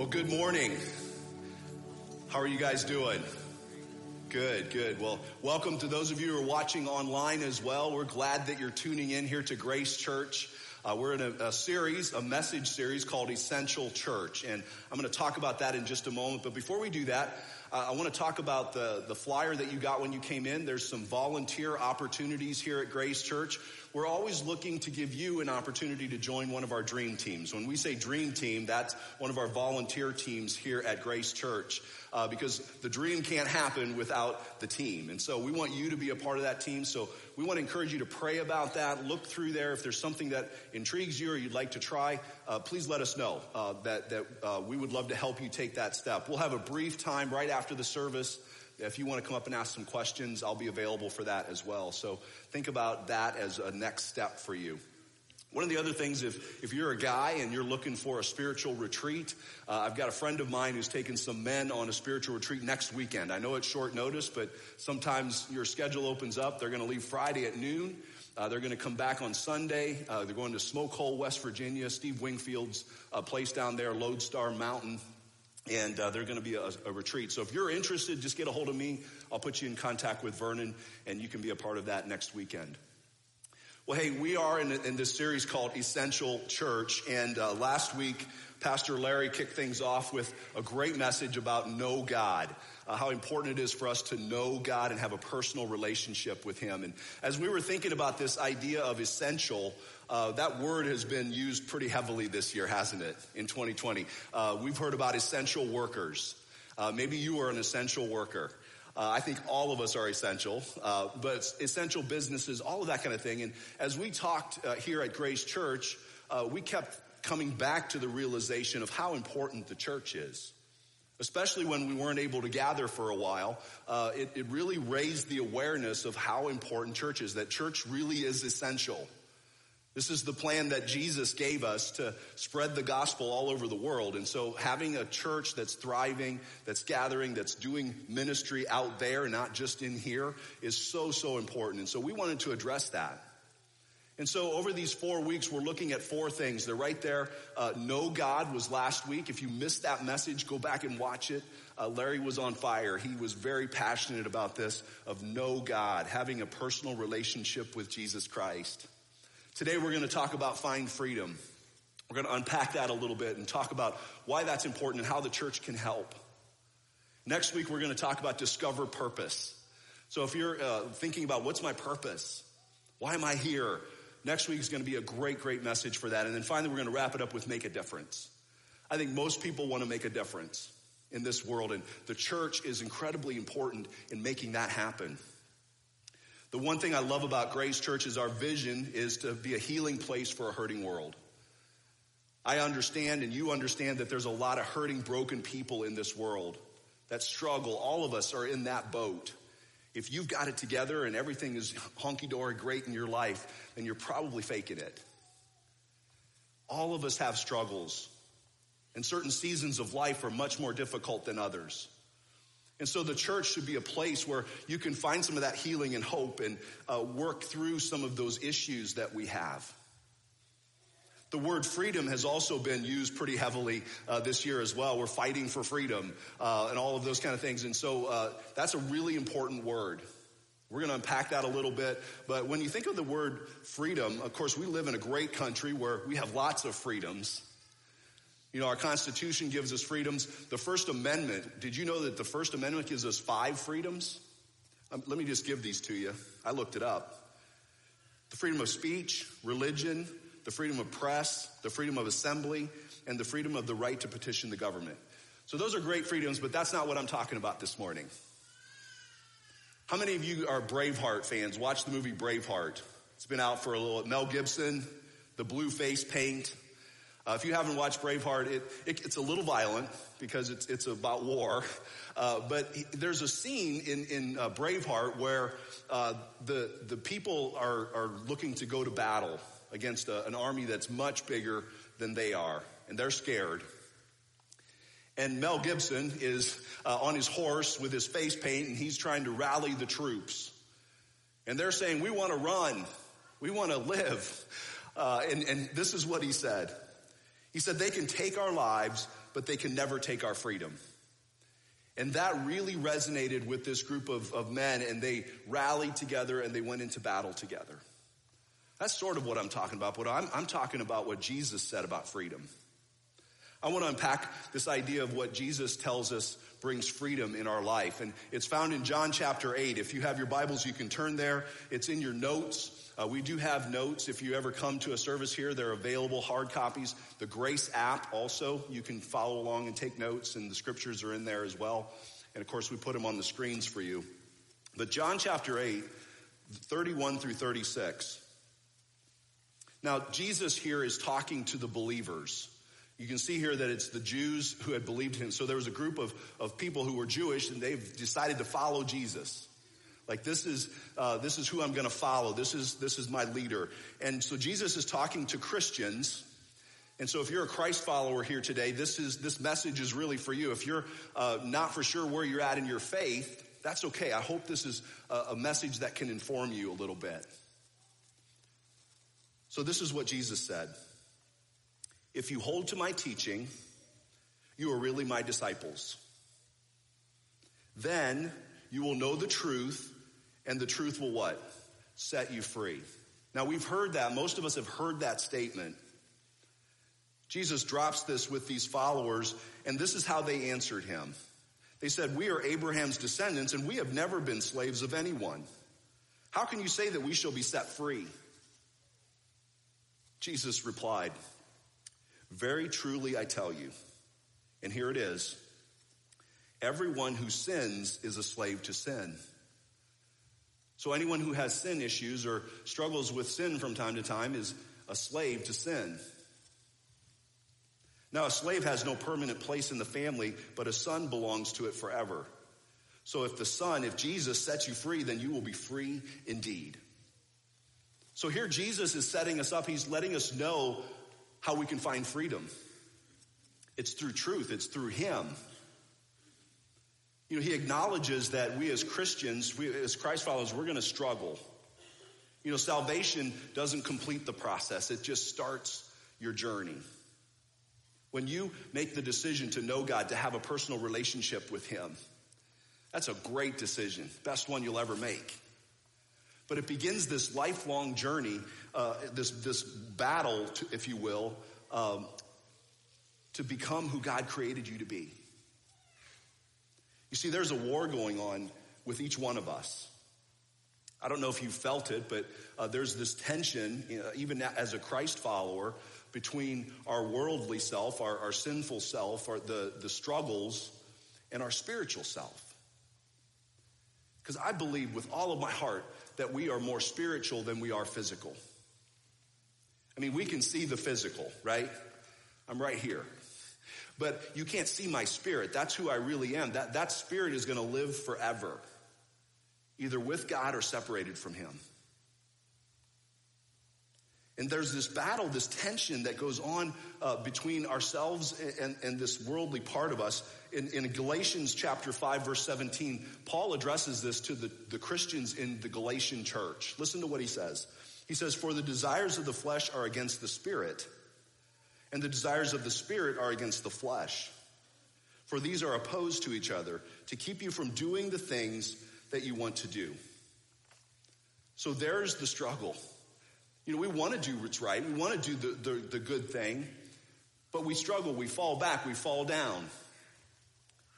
Well, good morning. How are you guys doing? Good, good. Well, welcome to those of you who are watching online as well. We're glad that you're tuning in here to Grace Church. Uh, we're in a, a, series, a message series called Essential Church, and I'm going to talk about that in just a moment. But before we do that, uh, I want to talk about the, the flyer that you got when you came in. There's some volunteer opportunities here at Grace Church. We're always looking to give you an opportunity to join one of our dream teams. When we say dream team, that's one of our volunteer teams here at Grace Church. Uh, because the dream can't happen without the team. And so we want you to be a part of that team. So we want to encourage you to pray about that. Look through there. If there's something that intrigues you or you'd like to try, uh, please let us know uh, that, that uh, we would love to help you take that step. We'll have a brief time right after the service. If you want to come up and ask some questions, I'll be available for that as well. So think about that as a next step for you. One of the other things, if, if you're a guy and you're looking for a spiritual retreat, uh, I've got a friend of mine who's taking some men on a spiritual retreat next weekend. I know it's short notice, but sometimes your schedule opens up. They're going to leave Friday at noon. Uh, they're going to come back on Sunday. Uh, they're going to Smoke Hole, West Virginia, Steve Wingfield's uh, place down there, Lodestar Mountain. And uh, they're going to be a, a retreat. So if you're interested, just get a hold of me. I'll put you in contact with Vernon, and you can be a part of that next weekend. Well, hey, we are in, in this series called Essential Church, and uh, last week, Pastor Larry kicked things off with a great message about know God, uh, how important it is for us to know God and have a personal relationship with Him. And as we were thinking about this idea of essential, uh, that word has been used pretty heavily this year, hasn't it? In 2020, uh, we've heard about essential workers. Uh, maybe you are an essential worker. Uh, I think all of us are essential, uh, but essential businesses, all of that kind of thing. And as we talked uh, here at Grace Church, uh, we kept coming back to the realization of how important the church is. Especially when we weren't able to gather for a while, uh, it, it really raised the awareness of how important church is, that church really is essential. This is the plan that Jesus gave us to spread the gospel all over the world. And so having a church that's thriving, that's gathering, that's doing ministry out there, not just in here, is so, so important. And so we wanted to address that. And so over these four weeks, we're looking at four things. They're right there. Uh, know God was last week. If you missed that message, go back and watch it. Uh, Larry was on fire. He was very passionate about this of know God, having a personal relationship with Jesus Christ. Today we're going to talk about find freedom. We're going to unpack that a little bit and talk about why that's important and how the church can help. Next week we're going to talk about discover purpose. So if you're uh, thinking about what's my purpose? Why am I here? Next week is going to be a great, great message for that. And then finally we're going to wrap it up with make a difference. I think most people want to make a difference in this world and the church is incredibly important in making that happen. The one thing I love about Grace Church is our vision is to be a healing place for a hurting world. I understand and you understand that there's a lot of hurting, broken people in this world that struggle. All of us are in that boat. If you've got it together and everything is honky dory great in your life, then you're probably faking it. All of us have struggles, and certain seasons of life are much more difficult than others. And so the church should be a place where you can find some of that healing and hope and uh, work through some of those issues that we have. The word freedom has also been used pretty heavily uh, this year as well. We're fighting for freedom uh, and all of those kind of things. And so uh, that's a really important word. We're going to unpack that a little bit. But when you think of the word freedom, of course, we live in a great country where we have lots of freedoms. You know, our Constitution gives us freedoms. The First Amendment, did you know that the First Amendment gives us five freedoms? Um, let me just give these to you. I looked it up. The freedom of speech, religion, the freedom of press, the freedom of assembly, and the freedom of the right to petition the government. So those are great freedoms, but that's not what I'm talking about this morning. How many of you are Braveheart fans? Watch the movie Braveheart. It's been out for a little. Mel Gibson, the blue face paint, uh, if you haven't watched Braveheart, it, it, it's a little violent because it's, it's about war. Uh, but there's a scene in, in uh, Braveheart where uh, the, the people are, are looking to go to battle against a, an army that's much bigger than they are, and they're scared. And Mel Gibson is uh, on his horse with his face paint, and he's trying to rally the troops. And they're saying, We want to run, we want to live. Uh, and, and this is what he said. He said, they can take our lives, but they can never take our freedom. And that really resonated with this group of, of men, and they rallied together and they went into battle together. That's sort of what I'm talking about, but I'm, I'm talking about what Jesus said about freedom. I want to unpack this idea of what Jesus tells us brings freedom in our life. And it's found in John chapter 8. If you have your Bibles, you can turn there. It's in your notes. Uh, we do have notes. If you ever come to a service here, they're available, hard copies. The Grace app also, you can follow along and take notes, and the scriptures are in there as well. And of course, we put them on the screens for you. But John chapter 8, 31 through 36. Now, Jesus here is talking to the believers. You can see here that it's the Jews who had believed him. So there was a group of, of people who were Jewish and they've decided to follow Jesus. Like this is, uh, this is who I'm going to follow. This is, this is my leader. And so Jesus is talking to Christians. And so if you're a Christ follower here today, this is, this message is really for you. If you're uh, not for sure where you're at in your faith, that's okay. I hope this is a, a message that can inform you a little bit. So this is what Jesus said. If you hold to my teaching, you are really my disciples. Then you will know the truth, and the truth will what? Set you free. Now we've heard that. Most of us have heard that statement. Jesus drops this with these followers, and this is how they answered him. They said, We are Abraham's descendants, and we have never been slaves of anyone. How can you say that we shall be set free? Jesus replied, very truly, I tell you, and here it is everyone who sins is a slave to sin. So, anyone who has sin issues or struggles with sin from time to time is a slave to sin. Now, a slave has no permanent place in the family, but a son belongs to it forever. So, if the son, if Jesus sets you free, then you will be free indeed. So, here Jesus is setting us up. He's letting us know how we can find freedom. It's through truth, it's through Him. You know, He acknowledges that we as Christians, we as Christ followers, we're going to struggle. You know, salvation doesn't complete the process, it just starts your journey. When you make the decision to know God, to have a personal relationship with Him, that's a great decision, best one you'll ever make. But it begins this lifelong journey, uh, this, this battle, to, if you will, um, to become who God created you to be. You see, there's a war going on with each one of us. I don't know if you felt it, but uh, there's this tension, you know, even as a Christ follower, between our worldly self, our, our sinful self, our, the, the struggles, and our spiritual self. Because I believe with all of my heart that we are more spiritual than we are physical. I mean, we can see the physical, right? I'm right here. But you can't see my spirit. That's who I really am. That, that spirit is going to live forever, either with God or separated from Him. And there's this battle, this tension that goes on uh, between ourselves and, and, this worldly part of us. In, in, Galatians chapter 5, verse 17, Paul addresses this to the, the Christians in the Galatian church. Listen to what he says. He says, For the desires of the flesh are against the spirit, and the desires of the spirit are against the flesh. For these are opposed to each other to keep you from doing the things that you want to do. So there's the struggle. You know, we want to do what's right. We want to do the, the, the good thing, but we struggle. We fall back. We fall down.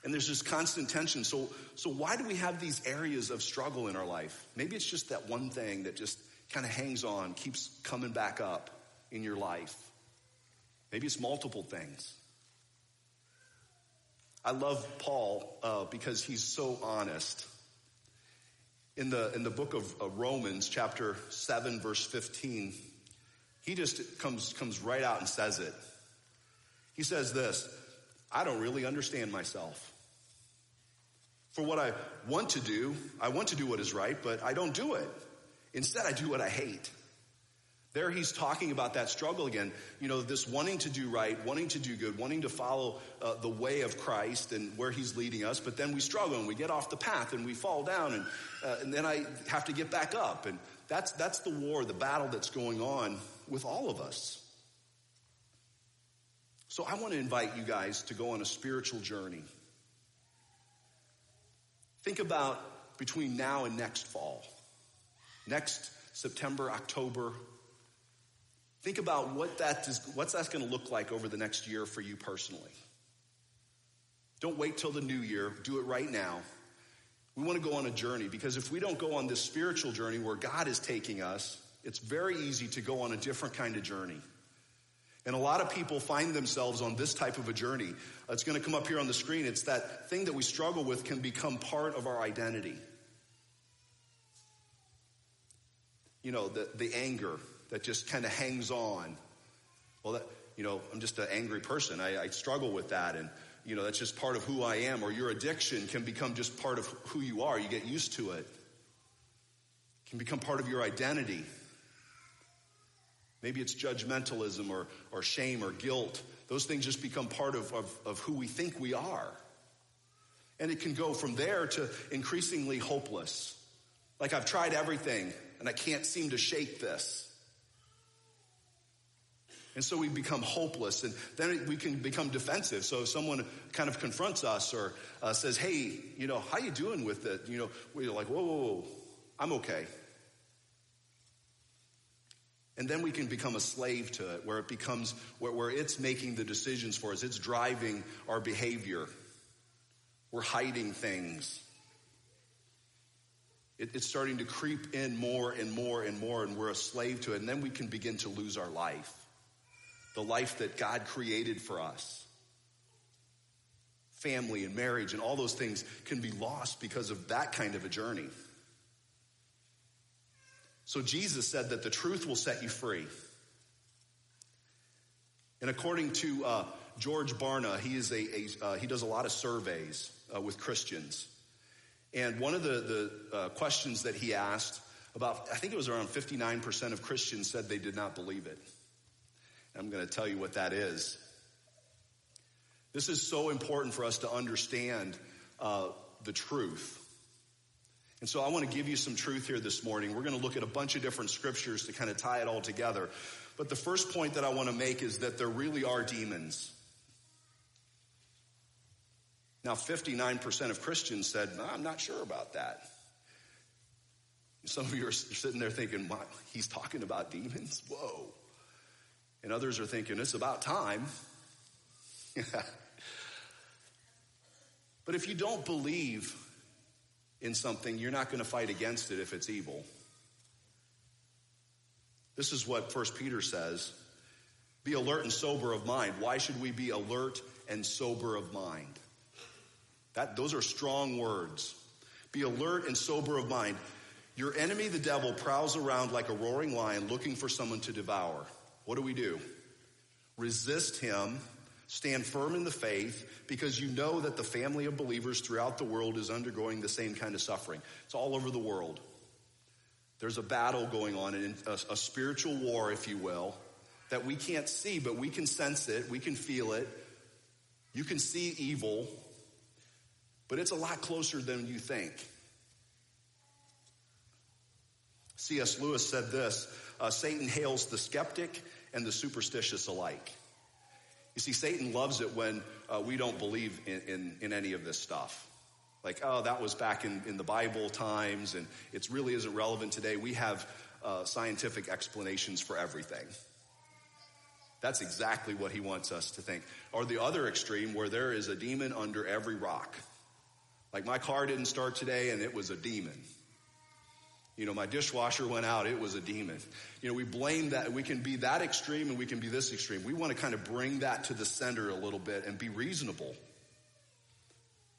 And there's this constant tension. So, so why do we have these areas of struggle in our life? Maybe it's just that one thing that just kind of hangs on, keeps coming back up in your life. Maybe it's multiple things. I love Paul uh, because he's so honest. In the, in the book of, of Romans, chapter 7, verse 15, he just comes, comes right out and says it. He says this I don't really understand myself. For what I want to do, I want to do what is right, but I don't do it. Instead, I do what I hate. There he's talking about that struggle again. You know, this wanting to do right, wanting to do good, wanting to follow uh, the way of Christ and where he's leading us, but then we struggle and we get off the path and we fall down and, uh, and then I have to get back up. And that's, that's the war, the battle that's going on with all of us. So I want to invite you guys to go on a spiritual journey. Think about between now and next fall, next September, October. Think about what that is, what's that's going to look like over the next year for you personally. Don't wait till the new year. Do it right now. We want to go on a journey because if we don't go on this spiritual journey where God is taking us, it's very easy to go on a different kind of journey. And a lot of people find themselves on this type of a journey. It's going to come up here on the screen. It's that thing that we struggle with can become part of our identity. You know, the, the anger that just kind of hangs on. Well, that, you know, I'm just an angry person. I, I struggle with that. And, you know, that's just part of who I am. Or your addiction can become just part of who you are. You get used to it. it can become part of your identity. Maybe it's judgmentalism or, or shame or guilt. Those things just become part of, of, of who we think we are. And it can go from there to increasingly hopeless. Like I've tried everything and I can't seem to shake this. And so we become hopeless and then we can become defensive. So if someone kind of confronts us or uh, says, hey, you know, how you doing with it? You know, we're like, whoa, whoa, whoa, I'm okay. And then we can become a slave to it, where it becomes, where, where it's making the decisions for us. It's driving our behavior. We're hiding things. It, it's starting to creep in more and more and more, and we're a slave to it. And then we can begin to lose our life the life that God created for us. Family and marriage and all those things can be lost because of that kind of a journey. So Jesus said that the truth will set you free. And according to uh, George Barna, he is a, a uh, he does a lot of surveys uh, with Christians. And one of the, the uh, questions that he asked about, I think it was around 59% of Christians said they did not believe it. I'm going to tell you what that is. This is so important for us to understand uh, the truth. And so I want to give you some truth here this morning. We're going to look at a bunch of different scriptures to kind of tie it all together. But the first point that I want to make is that there really are demons. Now, 59% of Christians said, I'm not sure about that. Some of you are sitting there thinking, he's talking about demons? Whoa. And others are thinking, it's about time. but if you don't believe in something, you're not going to fight against it if it's evil. This is what First Peter says. Be alert and sober of mind. Why should we be alert and sober of mind? That, those are strong words. Be alert and sober of mind. Your enemy, the devil, prowls around like a roaring lion looking for someone to devour. What do we do? Resist him Stand firm in the faith because you know that the family of believers throughout the world is undergoing the same kind of suffering. It's all over the world. There's a battle going on, a, spiritual war, if you will, that we can't see, but we can sense it, we can feel it. You can see evil, but it's a lot closer than you think. C.S. Lewis said this uh, Satan hails the skeptic and the superstitious alike. You see, Satan loves it when uh, we don't believe in, in, in, any of this stuff. Like, oh, that was back in, in the Bible times, and it really isn't relevant today. We have uh, scientific explanations for everything. That's exactly what he wants us to think. Or the other extreme, where there is a demon under every rock. Like, my car didn't start today, and it was a demon. You know, my dishwasher went out, it was a demon. You know, we blame that. We can be that extreme and we can be this extreme. We want to kind of bring that to the center a little bit and be reasonable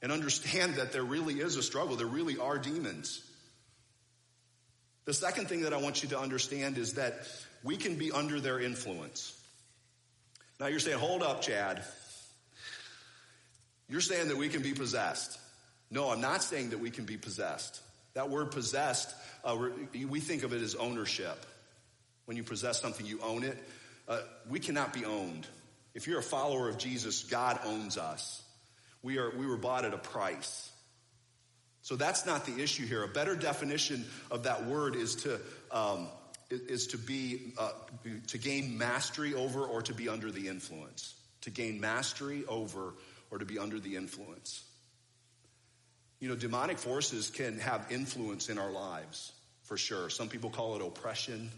and understand that there really is a struggle. There really are demons. The second thing that I want you to understand is that we can be under their influence. Now you're saying, hold up, Chad. You're saying that we can be possessed. No, I'm not saying that we can be possessed. That word possessed uh, we think of it as ownership. When you possess something, you own it. Uh, we cannot be owned. If you're a follower of Jesus, God owns us. We are, we were bought at a price. So that's not the issue here. A better definition of that word is to, um, is to be, uh, to gain mastery over or to be under the influence. to gain mastery over, or to be under the influence. You know, demonic forces can have influence in our lives, for sure. Some people call it oppression.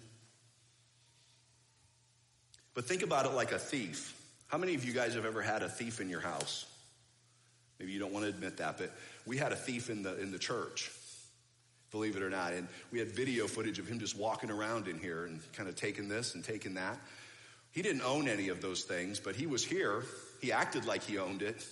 But think about it like a thief. How many of you guys have ever had a thief in your house? Maybe you don't want to admit that, but we had a thief in the in the church. Believe it or not. And we had video footage of him just walking around in here and kind of taking this and taking that. He didn't own any of those things, but he was here. He acted like he owned it.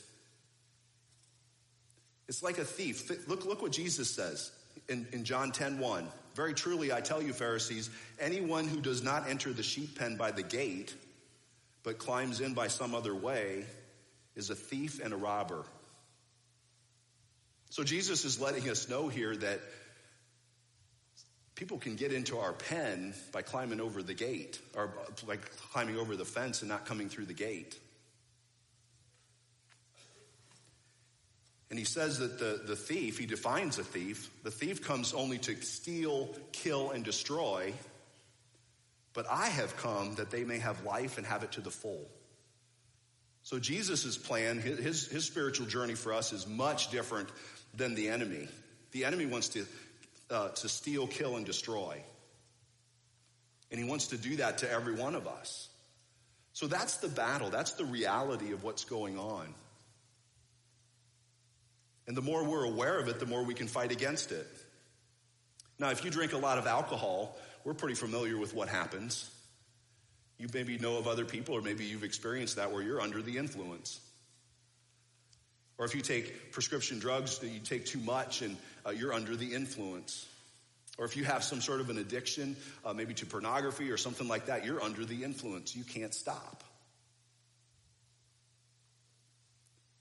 It's like a thief. Look, look what Jesus says in, in John 10 1. Very truly, I tell you, Pharisees, anyone who does not enter the sheep pen by the gate, but climbs in by some other way, is a thief and a robber. So Jesus is letting us know here that people can get into our pen by climbing over the gate, or like climbing over the fence and not coming through the gate. And he says that the, the thief, he defines a thief, the thief comes only to steal, kill, and destroy. But I have come that they may have life and have it to the full. So Jesus' plan, his, his spiritual journey for us is much different than the enemy. The enemy wants to, uh, to steal, kill, and destroy. And he wants to do that to every one of us. So that's the battle. That's the reality of what's going on. And the more we're aware of it, the more we can fight against it. Now, if you drink a lot of alcohol, we're pretty familiar with what happens. You maybe know of other people, or maybe you've experienced that where you're under the influence. Or if you take prescription drugs, that you take too much and uh, you're under the influence. Or if you have some sort of an addiction, uh, maybe to pornography or something like that, you're under the influence. You can't stop.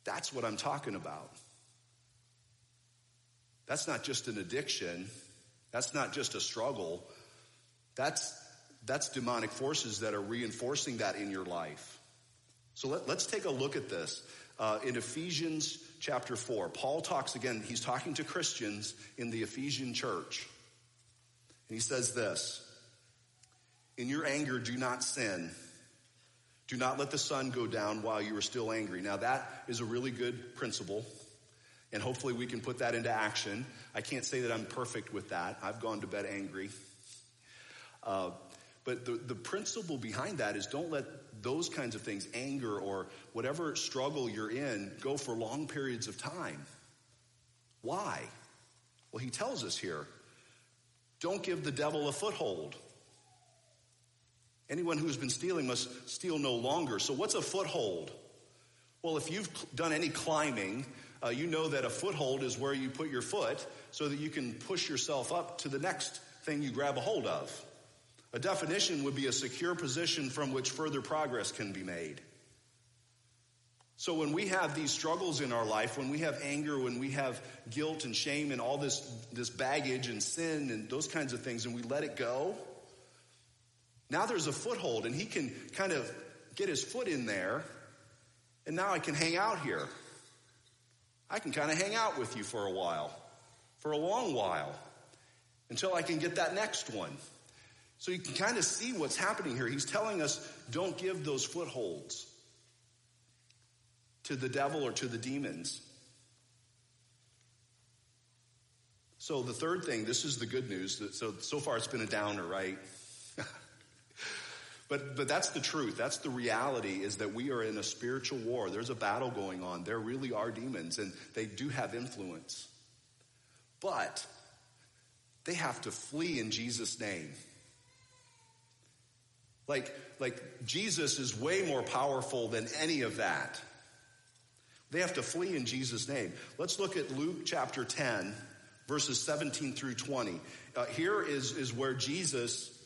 That's what I'm talking about. That's not just an addiction. That's not just a struggle. That's, that's demonic forces that are reinforcing that in your life. So let, us take a look at this. Uh, in Ephesians chapter 4, Paul talks again, he's talking to Christians in the Ephesian church. And he says this In your anger, do not sin. Do not let the sun go down while you are still angry. Now, that is a really good principle. And hopefully we can put that into action. I can't say that I'm perfect with that. I've gone to bed angry. Uh, but the, the principle behind that is don't let those kinds of things, anger or whatever struggle you're in, go for long periods of time. Why? Well, he tells us here don't give the devil a foothold. Anyone who's been stealing must steal no longer. So, what's a foothold? Well, if you've done any climbing, uh, you know that a foothold is where you put your foot so that you can push yourself up to the next thing you grab a hold of. A definition would be a secure position from which further progress can be made. So when we have these struggles in our life, when we have anger, when we have guilt and shame and all this, this baggage and sin and those kinds of things, and we let it go, now there's a foothold and he can kind of get his foot in there, and now I can hang out here. I can kind of hang out with you for a while, for a long while, until I can get that next one. So you can kind of see what's happening here. He's telling us don't give those footholds to the devil or to the demons. So the third thing, this is the good news. So so far it's been a downer, right? But, but that's the truth. That's the reality is that we are in a spiritual war. There's a battle going on. There really are demons and they do have influence. But they have to flee in Jesus' name. Like, like Jesus is way more powerful than any of that. They have to flee in Jesus' name. Let's look at Luke chapter 10, verses 17 through 20. Uh, here is, is where Jesus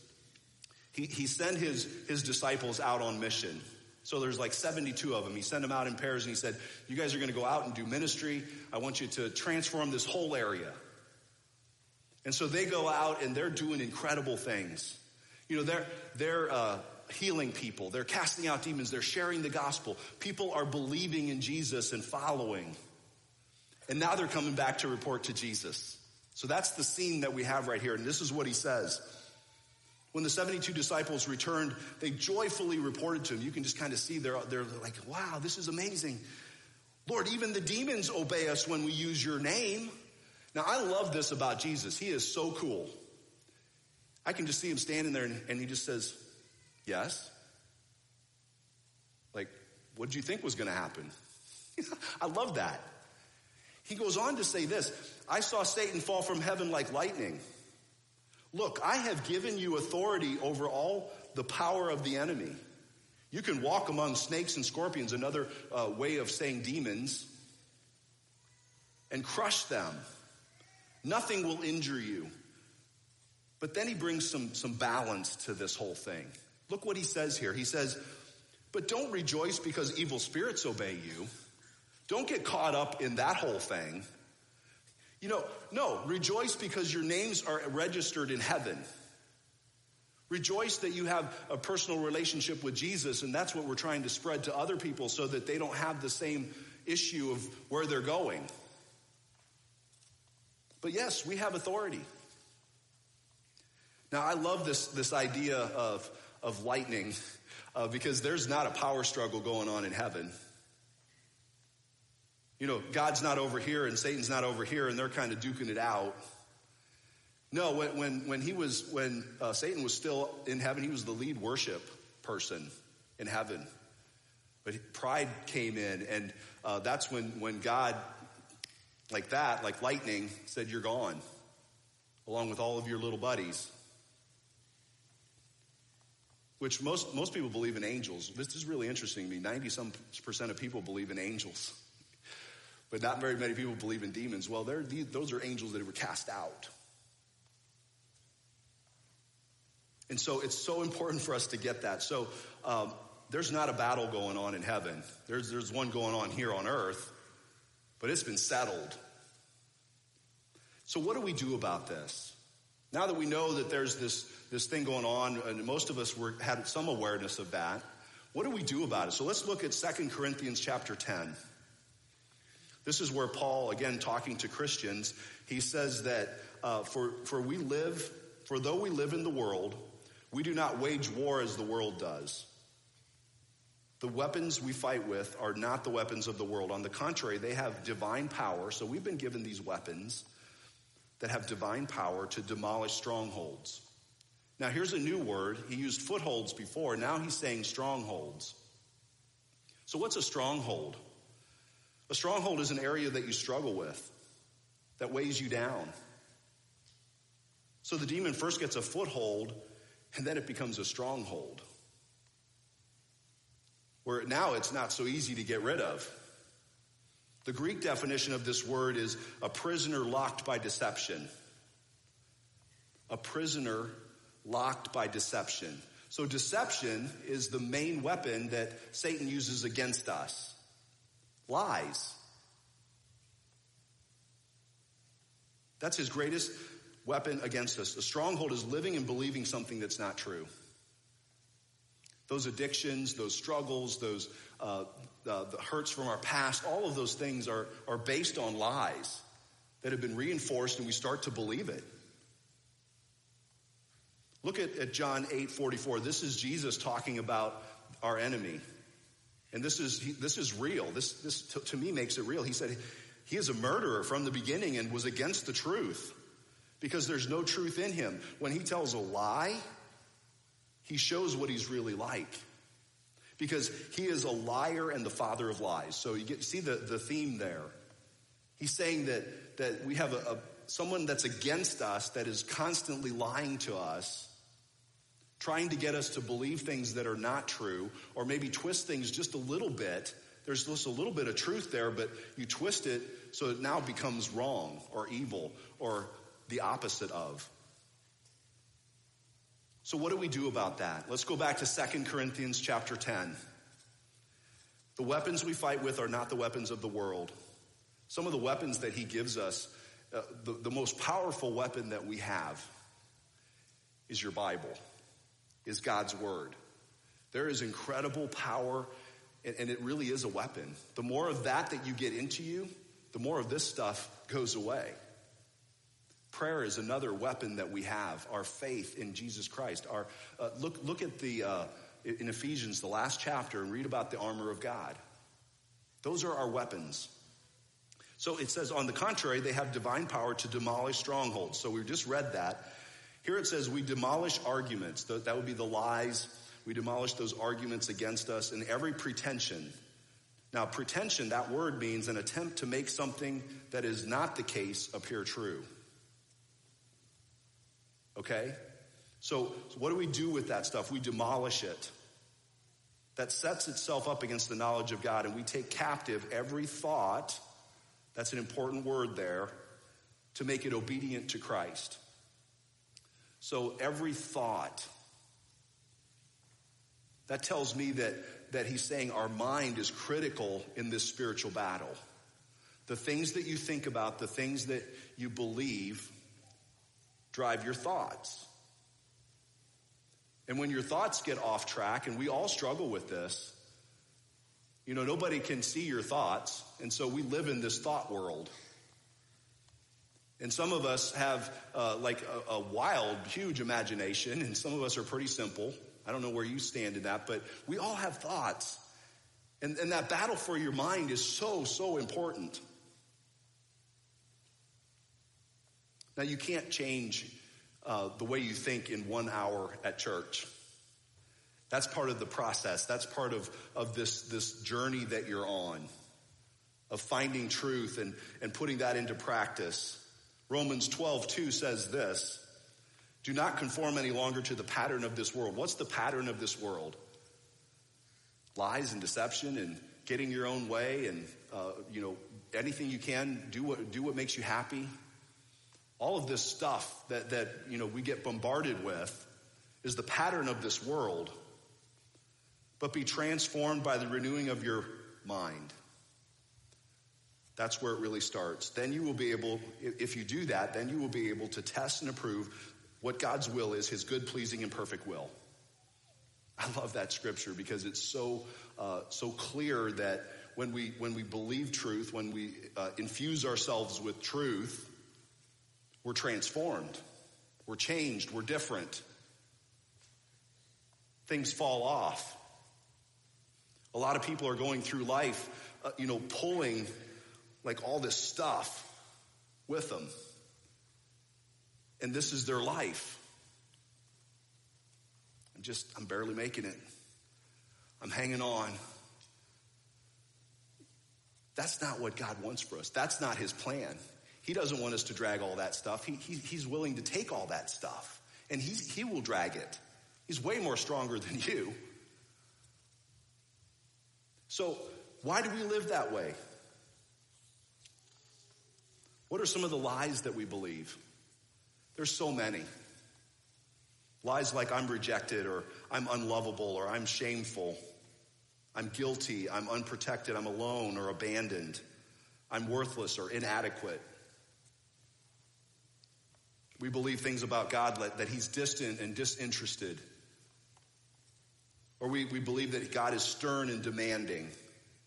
he, he sent his, his disciples out on mission. So there's like 72 of them. He sent them out in pairs and he said, You guys are going to go out and do ministry. I want you to transform this whole area. And so they go out and they're doing incredible things. You know, they're, they're uh, healing people, they're casting out demons, they're sharing the gospel. People are believing in Jesus and following. And now they're coming back to report to Jesus. So that's the scene that we have right here. And this is what he says. When the 72 disciples returned, they joyfully reported to him. You can just kind of see they're, they're like, wow, this is amazing. Lord, even the demons obey us when we use your name. Now, I love this about Jesus. He is so cool. I can just see him standing there and, and he just says, Yes. Like, what did you think was going to happen? I love that. He goes on to say this I saw Satan fall from heaven like lightning. Look, I have given you authority over all the power of the enemy. You can walk among snakes and scorpions, another uh, way of saying demons, and crush them. Nothing will injure you. But then he brings some, some balance to this whole thing. Look what he says here. He says, But don't rejoice because evil spirits obey you. Don't get caught up in that whole thing. You know, no, rejoice because your names are registered in heaven. Rejoice that you have a personal relationship with Jesus, and that's what we're trying to spread to other people so that they don't have the same issue of where they're going. But yes, we have authority. Now, I love this, this idea of, of lightning uh, because there's not a power struggle going on in heaven. You know, God's not over here and Satan's not over here and they're kind of duking it out. No, when, when, when he was, when uh, Satan was still in heaven, he was the lead worship person in heaven. But pride came in and uh, that's when, when God, like that, like lightning, said, You're gone, along with all of your little buddies which most, most people believe in angels. This is really interesting to me. 90 some percent of people believe in angels, but not very many people believe in demons. Well, those are angels that were cast out. And so it's so important for us to get that. So um, there's not a battle going on in heaven. There's, there's one going on here on earth, but it's been settled. So what do we do about this? Now that we know that there's this this thing going on, and most of us were, had some awareness of that. What do we do about it? So let's look at Second Corinthians chapter 10. This is where Paul, again talking to Christians, he says that uh, for, for we live, for though we live in the world, we do not wage war as the world does. The weapons we fight with are not the weapons of the world. On the contrary, they have divine power. So we've been given these weapons that have divine power to demolish strongholds. Now, here's a new word. He used footholds before. Now he's saying strongholds. So, what's a stronghold? A stronghold is an area that you struggle with, that weighs you down. So, the demon first gets a foothold, and then it becomes a stronghold. Where now it's not so easy to get rid of. The Greek definition of this word is a prisoner locked by deception. A prisoner locked by deception. So, deception is the main weapon that Satan uses against us lies. That's his greatest weapon against us. A stronghold is living and believing something that's not true. Those addictions, those struggles, those uh, uh, the hurts from our past, all of those things are, are based on lies that have been reinforced, and we start to believe it. Look at, at John 8 44. This is Jesus talking about our enemy. And this is, this is real. This, this to, to me makes it real. He said he is a murderer from the beginning and was against the truth because there's no truth in him. When he tells a lie, he shows what he's really like because he is a liar and the father of lies. So you get see the, the theme there. He's saying that, that we have a, a someone that's against us that is constantly lying to us trying to get us to believe things that are not true, or maybe twist things just a little bit. There's just a little bit of truth there, but you twist it so it now becomes wrong or evil or the opposite of. So what do we do about that? Let's go back to 2 Corinthians chapter 10. The weapons we fight with are not the weapons of the world. Some of the weapons that he gives us, uh, the, the most powerful weapon that we have is your Bible is God's word. There is incredible power, and it really is a weapon. The more of that that you get into you, the more of this stuff goes away. Prayer is another weapon that we have. Our faith in Jesus Christ. Our uh, look look at the uh, in Ephesians, the last chapter, and read about the armor of God. Those are our weapons. So it says, on the contrary, they have divine power to demolish strongholds. So we just read that. Here it says, we demolish arguments. That would be the lies. We demolish those arguments against us and every pretension. Now, pretension, that word means an attempt to make something that is not the case appear true. Okay? So, so what do we do with that stuff? We demolish it. That sets itself up against the knowledge of God, and we take captive every thought that's an important word there to make it obedient to Christ. So every thought, that tells me that, that he's saying our mind is critical in this spiritual battle. The things that you think about, the things that you believe, drive your thoughts. And when your thoughts get off track, and we all struggle with this, you know, nobody can see your thoughts, and so we live in this thought world. And some of us have uh, like a, a wild, huge imagination, and some of us are pretty simple. I don't know where you stand in that, but we all have thoughts. And, and that battle for your mind is so, so important. Now, you can't change uh, the way you think in one hour at church. That's part of the process. That's part of, of this, this journey that you're on of finding truth and, and putting that into practice. Romans 12, 2 says this Do not conform any longer to the pattern of this world. What's the pattern of this world? Lies and deception and getting your own way and, uh, you know, anything you can, do what, do what makes you happy. All of this stuff that, that, you know, we get bombarded with is the pattern of this world but be transformed by the renewing of your mind. That's where it really starts. Then you will be able, if you do that, then you will be able to test and approve what God's will is, his good, pleasing, and perfect will. I love that scripture because it's so, uh, so clear that when we, when we believe truth, when we uh, infuse ourselves with truth, we're transformed, we're changed, we're different. Things fall off. A lot of people are going through life, uh, you know, pulling like all this stuff with them. And this is their life. I'm just, I'm barely making it. I'm hanging on. That's not what God wants for us. That's not his plan. He doesn't want us to drag all that stuff. He, he, he's willing to take all that stuff and he, he will drag it. He's way more stronger than you. So, why do we live that way? What are some of the lies that we believe? There's so many. Lies like I'm rejected or I'm unlovable or I'm shameful. I'm guilty, I'm unprotected, I'm alone or abandoned. I'm worthless or inadequate. We believe things about God that he's distant and disinterested. Or we, we believe that God is stern and demanding.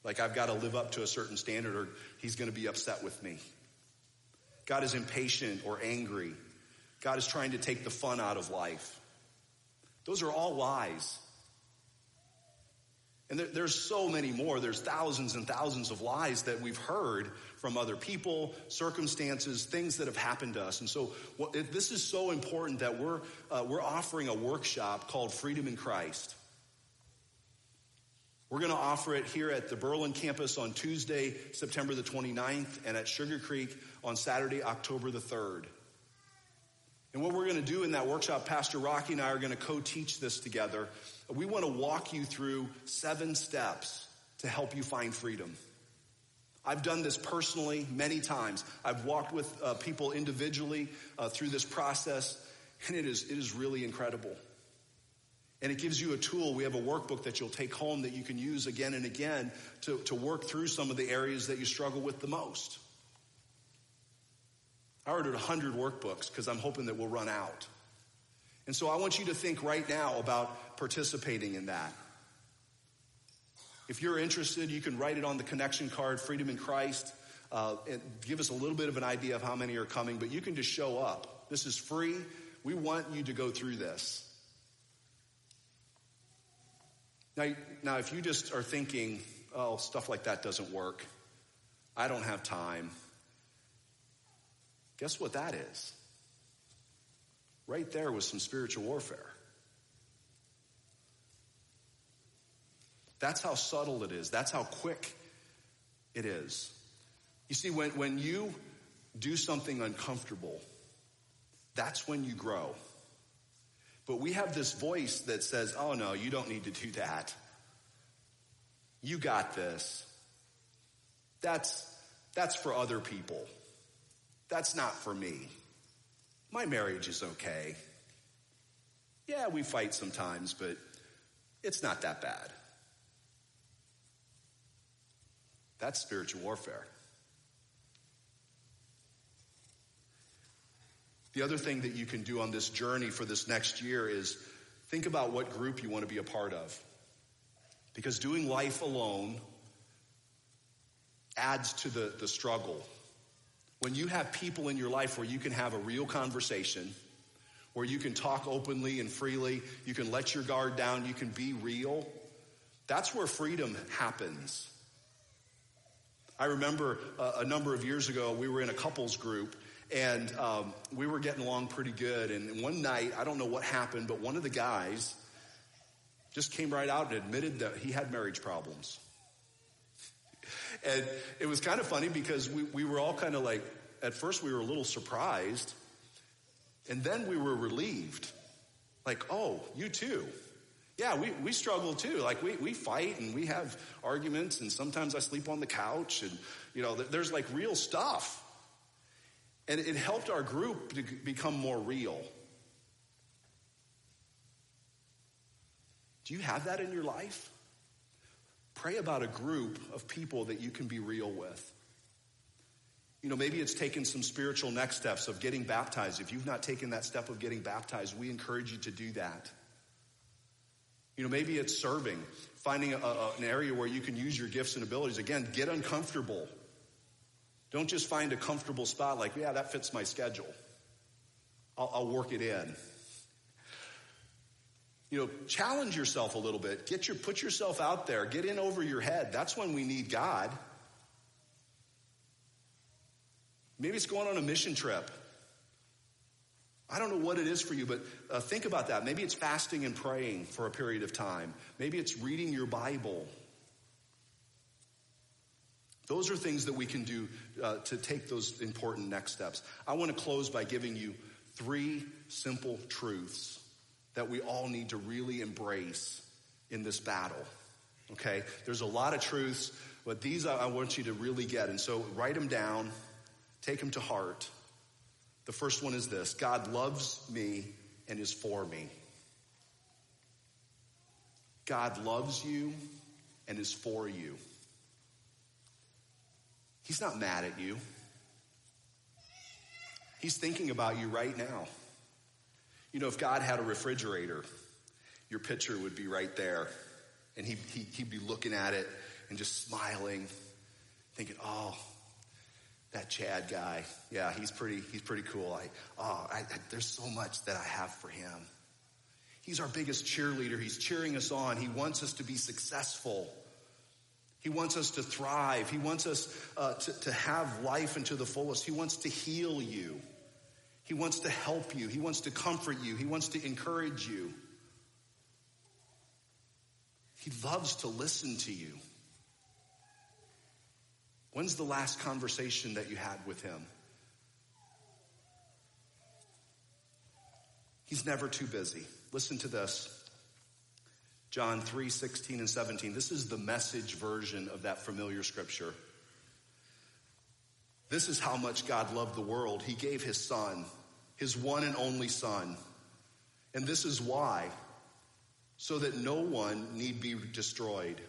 Like I've got to live up to a certain standard or he's going to be upset with me. God is impatient or angry. God is trying to take the fun out of life. Those are all lies. And there, there's so many more. There's thousands and thousands of lies that we've heard from other people, circumstances, things that have happened to us. And so this is so important that we're, uh, we're offering a workshop called Freedom in Christ. We're going to offer it here at the Berlin campus on Tuesday, September the 29th, and at Sugar Creek on Saturday, October the 3rd. And what we're going to do in that workshop, Pastor Rocky and I are going to co-teach this together. We want to walk you through seven steps to help you find freedom. I've done this personally many times. I've walked with uh, people individually uh, through this process, and it is, it is really incredible. And it gives you a tool. We have a workbook that you'll take home that you can use again and again to, to work through some of the areas that you struggle with the most. I ordered 100 workbooks because I'm hoping that we'll run out. And so I want you to think right now about participating in that. If you're interested, you can write it on the connection card, Freedom in Christ. uh, and give us a little bit of an idea of how many are coming, but you can just show up. This is free. We want you to go through this. Now, now, if you just are thinking, oh, stuff like that doesn't work, I don't have time, guess what that is? Right there was some spiritual warfare. That's how subtle it is. That's how quick it is. You see, when, when you do something uncomfortable, that's when you grow. But we have this voice that says, oh no, you don't need to do that. You got this. That's, that's for other people. That's not for me. My marriage is okay. Yeah, we fight sometimes, but it's not that bad. That's spiritual warfare. The other thing that you can do on this journey for this next year is think about what group you want to be a part of. Because doing life alone adds to the, the struggle. When you have people in your life where you can have a real conversation, where you can talk openly and freely, you can let your guard down, you can be real, that's where freedom happens. I remember a, a number of years ago, we were in a couples group and um, we were getting along pretty good. And one night, I don't know what happened, but one of the guys just came right out and admitted that he had marriage problems. And it was kind of funny because we, we were all kind of like, at first we were a little surprised. And then we were relieved. Like, oh, you too. Yeah, we, we struggle too. Like we, we fight and we have arguments and sometimes I sleep on the couch and, you know, there's like real stuff. And it helped our group to become more real. Do you have that in your life? Pray about a group of people that you can be real with. You know, maybe it's taken some spiritual next steps of getting baptized. If you've not taken that step of getting baptized, we encourage you to do that. You know, maybe it's serving, finding a, a, an area where you can use your gifts and abilities. Again, get uncomfortable. Don't just find a comfortable spot like, yeah, that fits my schedule. I'll, I'll work it in. You know, challenge yourself a little bit. Get your, put yourself out there. Get in over your head. That's when we need God. Maybe it's going on a mission trip. I don't know what it is for you, but uh, think about that. Maybe it's fasting and praying for a period of time. Maybe it's reading your Bible. Those are things that we can do uh, to take those important next steps. I want to close by giving you three simple truths that we all need to really embrace in this battle. Okay? There's a lot of truths, but these I want you to really get. And so write them down, take them to heart. The first one is this God loves me and is for me. God loves you and is for you. He's not mad at you. He's thinking about you right now. You know, if God had a refrigerator, your picture would be right there. And he, he, he'd be looking at it and just smiling, thinking, oh, that Chad guy, yeah, he's pretty, he's pretty cool. I, oh, I, I, there's so much that I have for him. He's our biggest cheerleader. He's cheering us on. He wants us to be successful. He wants us to thrive. He wants us uh, to, to have life into the fullest. He wants to heal you. He wants to help you. He wants to comfort you. He wants to encourage you. He loves to listen to you. When's the last conversation that you had with him? He's never too busy. Listen to this. John 3, 16 and 17. This is the message version of that familiar scripture. This is how much God loved the world. He gave his son, his one and only son. And this is why, so that no one need be destroyed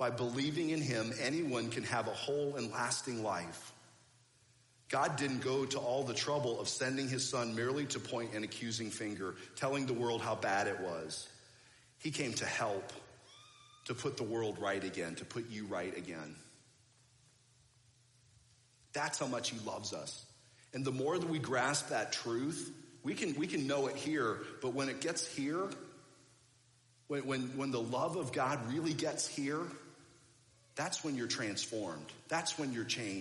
by believing in him, anyone can have a whole and lasting life. God didn't go to all the trouble of sending his son merely to point an accusing finger, telling the world how bad it was. He came to help, to put the world right again, to put you right again. That's how much he loves us. And the more that we grasp that truth, we can, we can know it here, but when it gets here, when, when, when the love of God really gets here, that's when you're transformed. That's when you're changed.